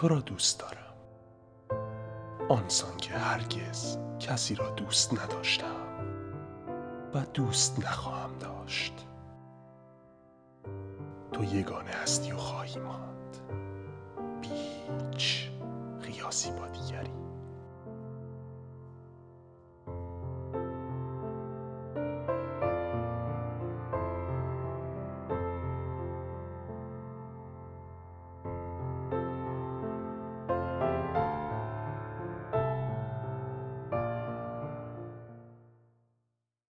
تو را دوست دارم؟ آنسان که هرگز کسی را دوست نداشتم و دوست نخواهم داشت. تو یگانه هستی و خواهی ماند.